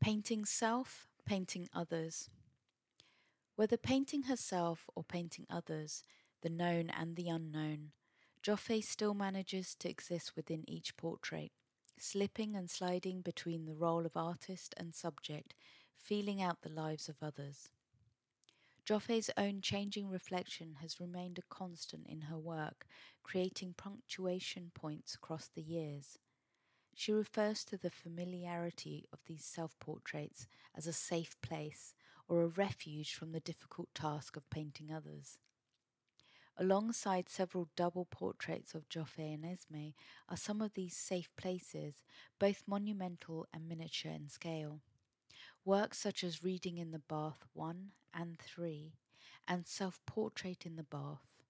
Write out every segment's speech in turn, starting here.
Painting self, painting others. Whether painting herself or painting others, the known and the unknown, Joffe still manages to exist within each portrait, slipping and sliding between the role of artist and subject, feeling out the lives of others. Joffe's own changing reflection has remained a constant in her work, creating punctuation points across the years. She refers to the familiarity of these self portraits as a safe place or a refuge from the difficult task of painting others. Alongside several double portraits of Joffe and Esme are some of these safe places, both monumental and miniature in scale. Works such as Reading in the Bath 1 and 3 and Self Portrait in the Bath,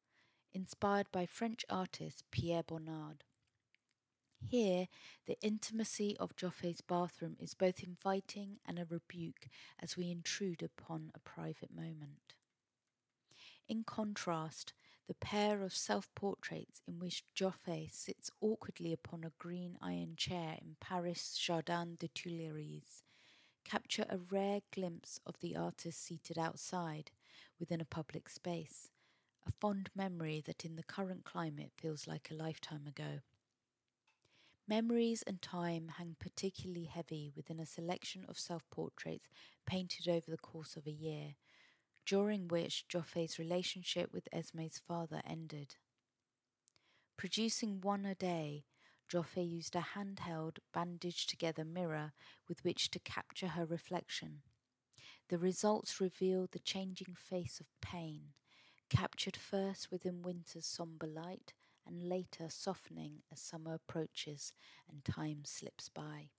inspired by French artist Pierre Bonnard. Here, the intimacy of Joffe's bathroom is both inviting and a rebuke as we intrude upon a private moment. In contrast, the pair of self portraits in which Joffe sits awkwardly upon a green iron chair in Paris' Jardin des Tuileries capture a rare glimpse of the artist seated outside within a public space, a fond memory that in the current climate feels like a lifetime ago. Memories and time hang particularly heavy within a selection of self portraits painted over the course of a year, during which Joffe's relationship with Esme's father ended. Producing one a day, Joffe used a handheld, bandaged together mirror with which to capture her reflection. The results revealed the changing face of pain, captured first within winter's sombre light and later softening as summer approaches and time slips by.